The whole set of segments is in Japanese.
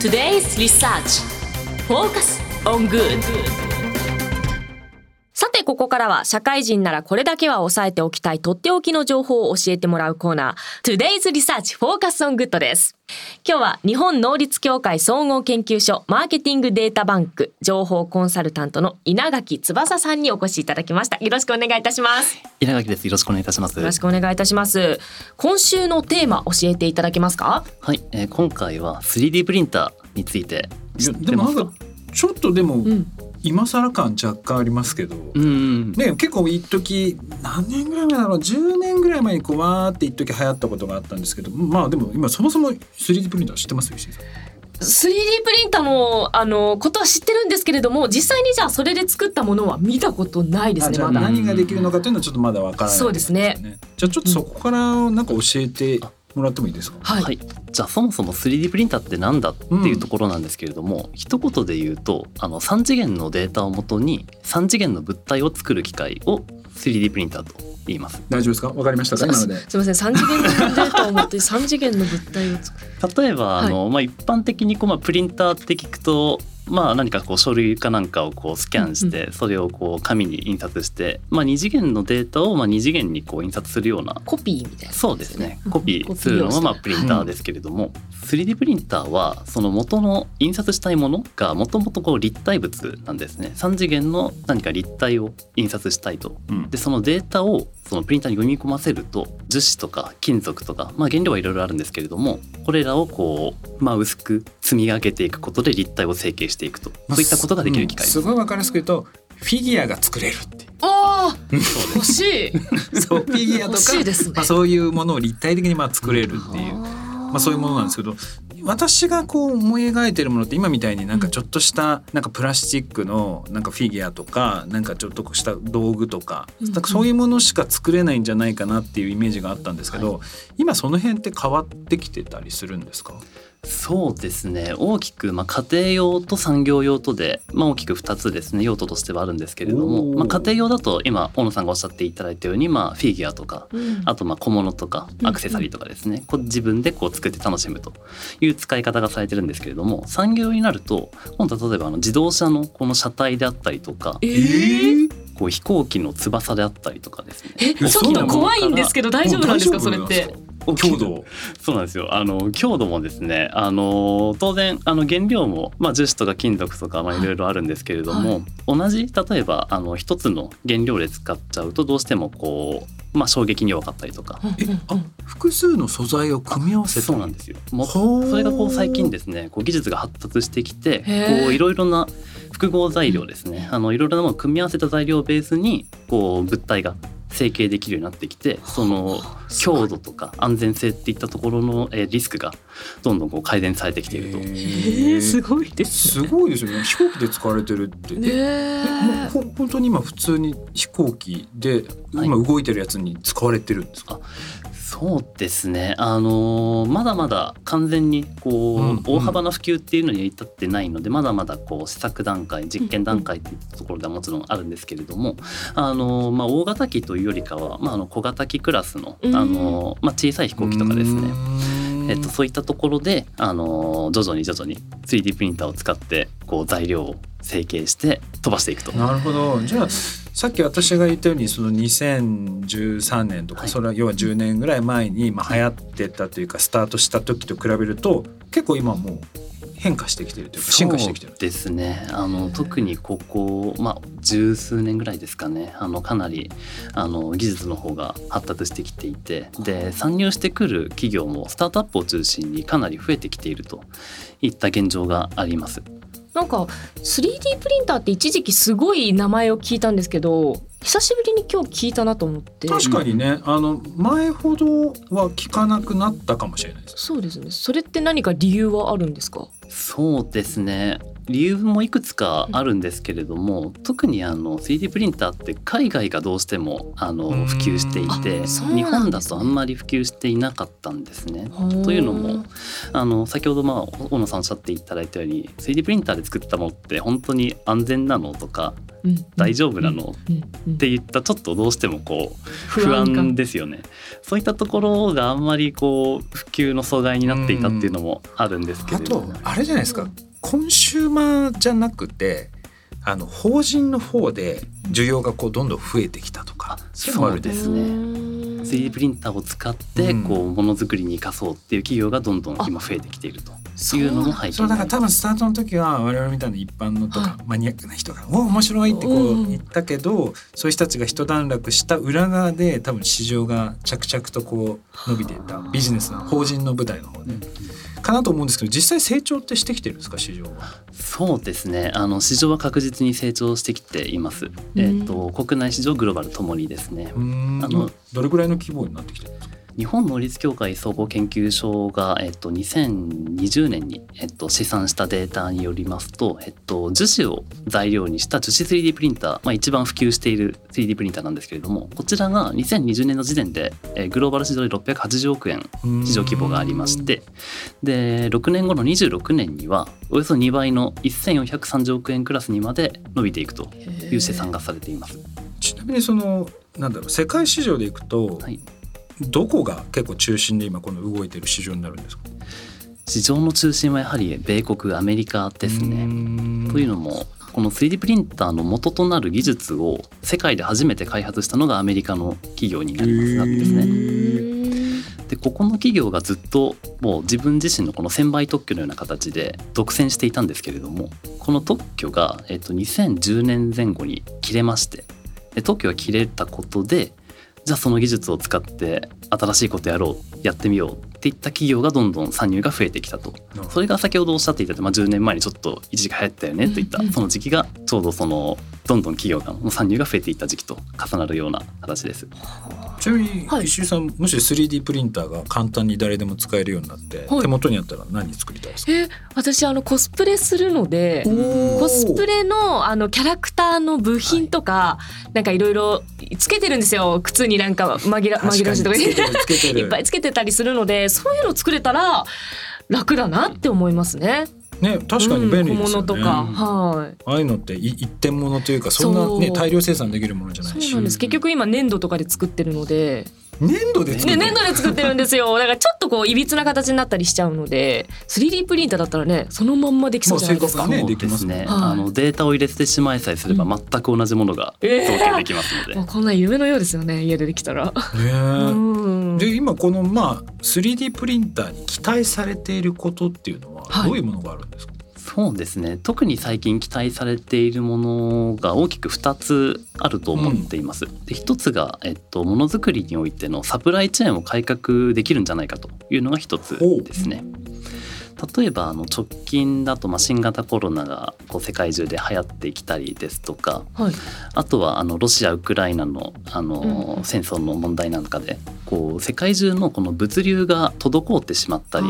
Today's Research. Focus on Good. さてここからは社会人ならこれだけは押さえておきたいとっておきの情報を教えてもらうコーナー Today's Research Focus on Good です。今日は日本能率協会総合研究所マーケティングデータバンク情報コンサルタントの稲垣翼さんにお越しいただきました。よろしくお願いいたします。稲垣です。よろしくお願いいたします。よろしくお願いいたします。今週のテーマ教えていただけますか？はい、えー、今回は 3D プリンターについてでもなんかちょっとでも、うん今更感若干ありますけど、うん、ね、結構一時何年ぐらい前だろう10年ぐらい前にこうわーって一時流行ったことがあったんですけどまあでも今そもそも 3D プリンター知ってます？石井さん。3D プリンターのあのことは知ってるんですけれども実際にじゃあそれで作ったものは見たことないですねまだ。何ができるのかというのはちょっとまだわからない、ね、そうですね。じゃあちょっとそこからなんか教えてもらってもいいですか、はい、はい、じゃあそもそも 3D プリンターってなんだっていうところなんですけれども、うん、一言で言うとあの3次元のデータをもとに3次元の物体を作る機械を 3D プリンターと言います。大丈夫ですか？わかりましたか？すみません。三次元のデータを持って三次元の物体を作る。例えばあの、はい、まあ一般的にこうまあプリンターって聞くとまあ、何かこう書類かなんかをこうスキャンしてそれをこう紙に印刷して、まあ、2次元のデータをまあ2次元にこう印刷するようなコピーみたいな、そうですね。コピーするのがまあプリンターですけれども、3D プリンターはその元の印刷したいものがもともとこう立体物なんですね。3次元の何か立体を印刷したいと、でそのデータをそのプリンターに読み込ませると樹脂とか金属とか、まあ、原料はいろいろあるんですけれどもこれらをこう、まあ、薄く積み上げていくことで立体を成形していくと、まあ、そういったことができる機械です、うん、すごいわかりやすく言うとフィギュアが作れるって。ああ欲しい。そうフィギュアとか、ね、まあ、そういうものを立体的にまあ作れるっていう。まあ、そういうものなんですけど私がこう思い描いてるものって今みたいになんかちょっとしたなんかプラスチックのなんかフィギュアとかなんかちょっとした道具とかなんかそういうものしか作れないんじゃないかなっていうイメージがあったんですけど、今その辺って変わってきてたりするんですか？そうですね。大きく、まあ、家庭用と産業用とで、まあ、大きく2つですね。用途としてはあるんですけれども、まあ、家庭用だと今大野さんがおっしゃっていただいたように、まあ、フィギュアとか、うん、あとまあ小物とかアクセサリーとかですね、うん、こう自分でこう作って楽しむという使い方がされてるんですけれども産業用になると今度例えばあの自動車のこの車体であったりとか、えー、こう飛行機の翼であったりとかですね。えちょっと怖いんですけど大丈夫なんですか？それって。強度 そうなんですよ。あの強度もですねあの当然あの原料も、まあ、樹脂とか金属とか、まあ、い。ろいろあるんですけれども、はい、同じ例えばあの一つの原料で使っちゃうとどうしてもこう、まあ、衝撃に弱かったりとか。えあ複数の素材を組み合わせそうなんですよ。もそれがこう最近ですねこう技術が発達してきてこういろいろな複合材料ですね。あのいろいろなものを組み合わせた材料をベースにこう物体が整形できるようになってきてその強度とか安全性っていったところのリスクがどんどんこう改善されてきていると。えー、すごいです、すごいですよね。飛行機で使われてるって。ねえほ本当に今普通に飛行機で今動いてるやつに使われてるんですか？はいそうですね、あのー、まだまだ完全にこう、うんうん、大幅な普及っていうのに至ってないのでまだまだこう試作段階実験段階っていうところではもちろんあるんですけれども、あのー、まあ、大型機というよりかは、まあ、あの小型機クラスの、あのー、まあ、小さい飛行機とかですね、えっと、そういったところで、あの徐々に徐々に 3D プリンターを使ってこう材料を成形して飛ばしていくと。なるほど。じゃあさっき私が言ったようにその2013年とか、それは要は10年ぐらい前にまあ流行ってたというかスタートした時と比べると結構今もう変化してきてるというか進化してきてる。ですね。あの特にここ、まあ、十数年ぐらいですかね。あのかなりあの技術の方が発達してきていて。で参入してくる企業もスタートアップを中心にかなり増えてきているといった現状があります。なんか 3D プリンターって一時期すごい名前を聞いたんですけど久しぶりに今日聞いたなと思って。確かにね。あの前ほどは聞かなくなったかもしれないです。そうですね。それって何か理由はあるんですか？そうですね理由もいくつかあるんですけれども、うん、特にあの 3D プリンターって海外がどうしてもあの普及していて、ね、日本だとあんまり普及していなかったんですね。というのもあの先ほどまあ大野さんおっしゃっていただいたように 3D プリンターで作ったものって本当に安全なのとか大丈夫なのって言ったちょっとどうしてもこう不安ですよね。そういったところがあんまりこう普及の阻害になっていたっていうのもあるんですけれど、あとあれれじゃないですかコンシューマーじゃなくてあの法人の方で需要がこうどんどん増えてきたとかそうですね。3D プリンターを使ってこうものづくりに生かそうっていう企業がどんどん今増えてきているというのも背景そうだから多分スタートの時は我々みたいな一般のとかマニアックな人が「お面白い」ってこう言ったけどそういう人たちが一段落した裏側で多分市場が着々とこう伸びていったビジネスの法人の舞台の方で。かなと思うんですけど実際成長ってしてきてるんですか市場は？そうですね。あの市場は確実に成長してきています、えーと、国内市場グローバルともにですね。あのどれぐらいの規模になってきてるんですか？日本能率協会総合研究所が、えっと、2020年に、えっと、試算したデータによりますと、えっと、樹脂を材料にした樹脂 3D プリンター、まあ、一番普及している 3D プリンターなんですけれどもこちらが2020年の時点で、えー、グローバル市場で680億円市場規模がありましてで6年後の26年にはおよそ2倍の1430億円クラスにまで伸びていくという試算がされています。ちなみにそのなんだろう世界市場でいくと、はいどこが結構中心で今この動いてる市場になるんですか？市場の中心はやはり米国アメリカですね。というのもこの 3D プリンターの元となる技術を世界で初めて開発したのがアメリカの企業になりますんですね。でここの企業がずっともう自分自身のこの1000倍特許のような形で独占していたんですけれどもこの特許が、えっと、2010年前後に切れましてで特許が切れたことでじゃあその技術を使って新しいことやろうやってみようっていった企業がどんどん参入が増えてきたと。それが先ほどおっしゃっていた、まあ、10年前にちょっと一時期流行ったよねといったその時期がちょうどそのどんどん企業の参入が増えていった時期と重なるような形です。ちなみに石井さん、はい、もし 3D プリンターが簡単に誰でも使えるようになって、はい、手元にあったら何作りたいですか？え私あのコスプレするのでコスプレのあのキャラクターの部品とか、はい、なんかいろいろつけてるんですよ。靴になんか紛ら紛らわしとかいっぱいつけてたりするのでそういうの作れたら楽だなって思いますね。ね確かに便利ですよね、うん、とか、はい、ああいうのって一点物というかそんなね大量生産できるものじゃないし。そうなんです。結局今粘土とかで作ってるので粘土でね、粘土で作ってるんですよ。だからちょっとこういびつな形になったりしちゃうので 3D プリンターだったらねそのまんまできそうじゃないですか、ね、できますね、はい、あのデータを入れてしまいさえすれば全く同じものが造形できますので、えー、こんな夢のようですよね家でできたら、え。ー、で今このまあ 3D プリンターに期待されていることっていうのはどういうものがあるんですか、はいそうですね特に最近期待されているものが大きく2つあると思っています。うん、で1つが、えっと、ものづくりにおいてのサプライチェーンを改革できるんじゃないかというのが1つですね。例えばあの直近だとまあ新型コロナがこう世界中で流行ってきたりですとか、はい、あとはあのロシア・ウクライナのあの戦争の問題なんかでこう世界中のこの物流が滞ってしまったり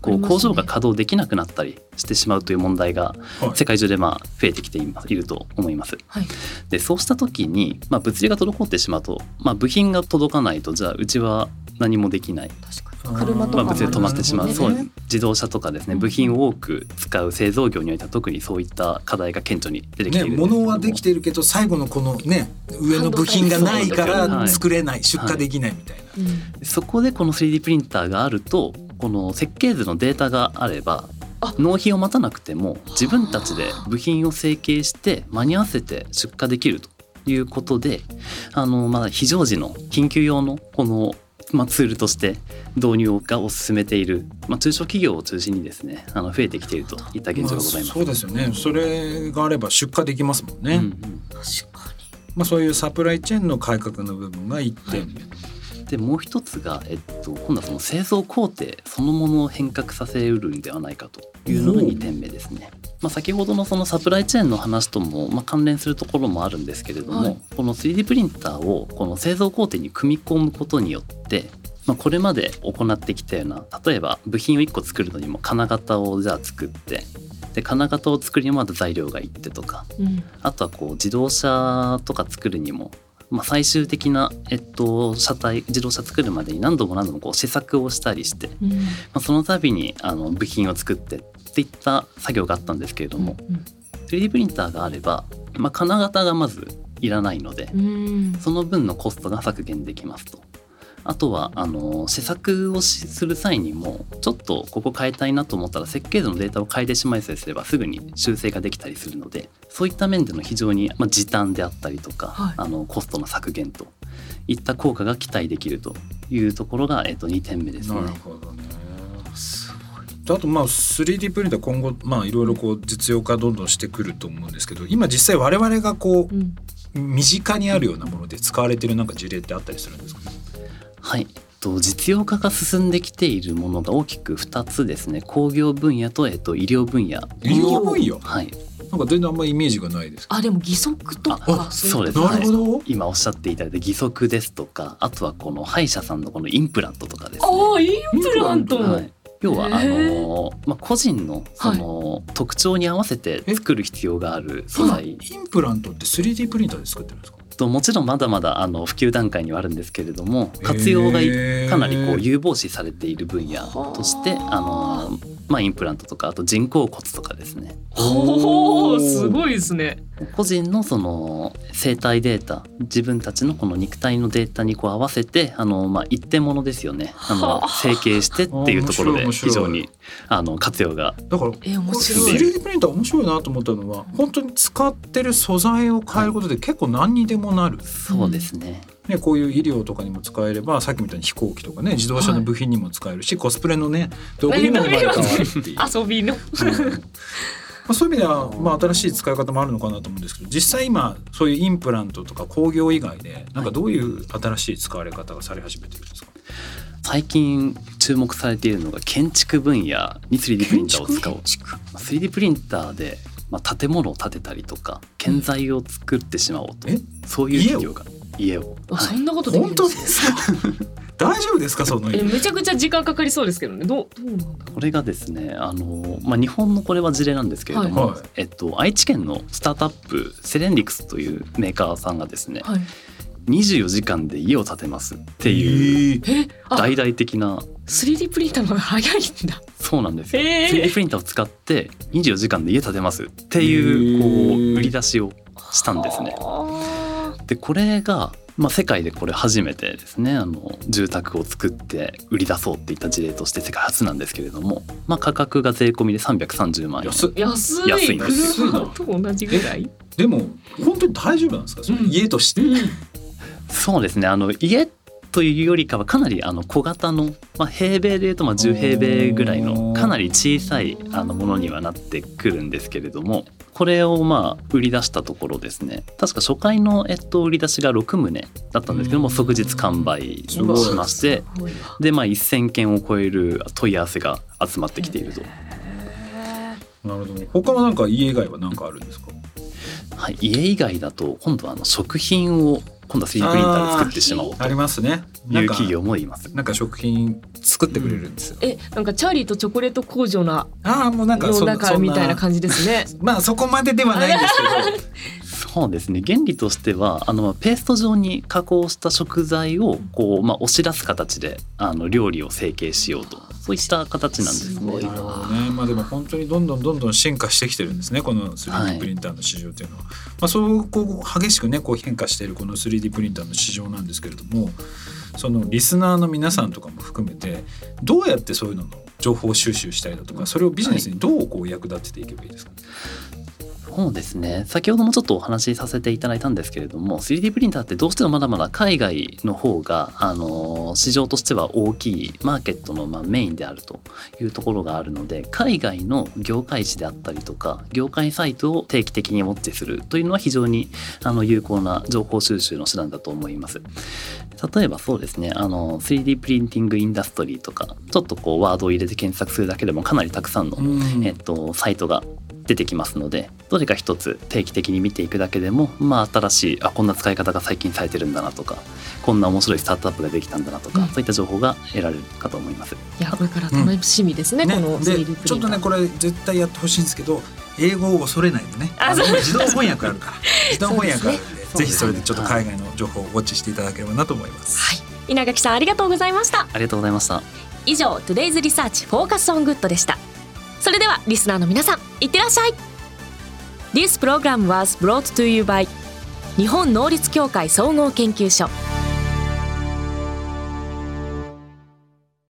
こう工場が稼働できなくなったりしてしまうという問題が世界中でまあ増えてきていると思います。はい、でそうした時に、まあ、物流が滞ってしまうと、まあ、部品が届かないとじゃあうちは何もできない。確か車とか、まあ、止まってしまう、ね、そう自動車とかですね。部品を多く使う製造業においては特にそういった課題が顕著に出てきている、ね、物はできているけど最後のこのね上の部品がないから作れない、出荷できないみたいな、はいうん、そこでこの 3D プリンターがあるとこの設計図のデータがあれば納品を待たなくても自分たちで部品を成形して間に合わせて出荷できるということであのまあ非常時の緊急用のこのまあ、ツールとして導入がを進めている、まあ、中小企業を中心にですねあの増えてきているといった現状がございます、まあ、そうですよね。それがあれば出荷できますもんね、うんうん、確かに、まあ、そういうサプライチェーンの改革の部分が1点。目、はい、でもう一つが、えっと、今度はその製造工程そのものを変革させうるんではないかというのが2点目ですね。まあ、先ほどのそのサプライチェーンの話ともまあ関連するところもあるんですけれども、はい、この 3D プリンターをこの製造工程に組み込むことによってまあ、これまで行ってきたような例えば部品を1個作るのにも金型をじゃあ作ってで金型を作るにもまだ材料がいってとか、うん、あとはこう自動車とか作るにも、まあ、最終的な、えっと、車体自動車作るまでに何度も何度もこう試作をしたりして、うん、まあ、その度にあの部品を作ってっていった作業があったんですけれども、うんうん、3D プリンターがあれば、まあ、金型がまずいらないので、その分のコストが削減できますと。あとはあの施策をする際にもちょっとここ変えたいなと思ったら設計図のデータを変えてしまいさえすればすぐに修正ができたりするのでそういった面での非常に、まあ、時短であったりとか、はい、あのコストの削減といった効果が期待できるというところが、えっと、2点目ですね。なるほどねあとまあ 3D プリンター今後まあいろいろこう実用化どんどんしてくると思うんですけど今実際我々がこう、うん。身近にあるようなもので使われてるなんか事例ってあったりするんですか？はい。と実用化が進んできているものが大きく2つですね。工業分野と,、えっと、医療分野。医療分野？はい。なんか全然あんまりイメージがないですあでも義足とか。そうです、なるほど、はい、今おっしゃっていただいた義足ですとかあとはこの歯医者さんのこのインプラントとかですね。あインプラント、はい、要はあの、まあ、個人のその、はい、特徴に合わせて作る必要がある素材。インプラントって 3D プリンターで作ってるんですか？ともちろんまだまだあの普及段階にはあるんですけれども活用がかなりこう有望視されている分野としてあのまあ、インプラントとかあと人工骨とかですね。おすごいですね。個人のその生体データ自分たちのこの肉体のデータにこう合わせてあの、まあ、一点物ですよね。あの成形してっていうところで非常にあの活用がだからえ面白い。3D プリンター面白いなと思ったのは本当に使ってる素材を変えることで結構何にでもなる。そうですね、ね、こういう医療とかにも使えればさっきみたいに飛行機とかね自動車の部品にも使えるし、はい、コスプレのね道具にも生まれ変わるっていう。遊びの、まあ、そういう意味では、まあ、新しい使い方もあるのかなと思うんですけど実際今そういうインプラントとか工業以外でなんかどういう新しい使われ方がされ始めているんですか、最近注目されているのが建築分野に 3D プリンターを使おう 3D プリンターでまあ、建物を建てたりとか建材を作ってしまおうと。そういう企業が。家を、はい、そんなことできるんですか？大丈夫ですかそのえめちゃくちゃ時間かかりそうですけどね。どうどうなんだこれがですねあの、まあ、日本のこれは事例なんですけれども、はい、えっと、愛知県のスタートアップセレンディクスというメーカーさんがですね、はい。24時間で家を建てますっていう大々的な 3D プリンターの方が早いんだ。そうなんですよ、えー、3D プリンターを使って24時間で家建てますっていうこう売り出しをしたんですね。でこれがまあ、世界でこれ初めてですね。あの住宅を作って売り出そうっていった事例として世界初なんですけれども、まあ、価格が税込みで330万円。安安い。安いんですよ。と同じぐらいでも本当に大丈夫なんですかその。家として、うん、そうですねあの。家というよりかはかなりあの小型の、まあ、平米でいうとまあ10平米ぐらいのかなり小さいあのものにはなってくるんですけれどもこれをまあ売り出したところですね。確か初回のえっと売り出しが6棟だったんですけども即日完売しましてでまあ1,000件を超える問い合わせが集まってきていると。なるほど。他はなんか家以外は何かあるんですか？はい、家以外だと今度はあの食品を今度は 3D プリンターで作ってしまおうとありますね。いう企業もいます。なんか食品作ってくれるんですよ、うん、えなんかチャーリーとチョコレート工場なああもうなんかそかみたいな感じですね。まあそこまでではないんですけど そうですね原理としてはあのペースト状に加工した食材をこう、まあ、押し出す形であの料理を成形しようとそういった形なんですね。なるほどね。まあでも本当にどんどんどんどん進化してきてるんですね。この 3D プリンターの市場っていうのは。はい、まあそうこう激しくねこう変化しているこの 3D プリンターの市場なんですけれども、そのリスナーの皆さんとかも含めてどうやってそういうのの情報収集したりだとか、それをビジネスにどうこう役立てていけばいいですか、ね？はいそうですね先ほどもちょっとお話しさせていただいたんですけれども 3D プリンターってどうしてもまだまだ海外の方があの市場としては大きいマーケットのまあメインであるというところがあるので海外の業界誌であったりとか業界サイトを定期的にウォッチするというのは非常にあの有効な情報収集の手段だと思います。例えばそうですねあの 3D プリンティングインダストリーとかちょっとこうワードを入れて検索するだけでもかなりたくさんの、えっと、サイトが出てきますのでどれか一つ定期的に見ていくだけでもまあ新しいあこんな使い方が最近されてるんだなとかこんな面白いスタートアップができたんだなとか、うん、そういった情報が得られるかと思います。いやこれから楽しみですね、うん、この 3D ちょっとねこれ絶対やってほしいんですけど英語を恐れないでね。自動翻訳あるから。自動翻訳あるんでね、ぜひそれでちょっと海外の情報をウォッチしていただければなと思います。はい、稲垣さんありがとうございました。ありがとうございました。以上 Today's Research Focus on Good でしたそれではリスナーの皆さんいってらっしゃい。This program was brought to you by 日本能率協会総合研究所。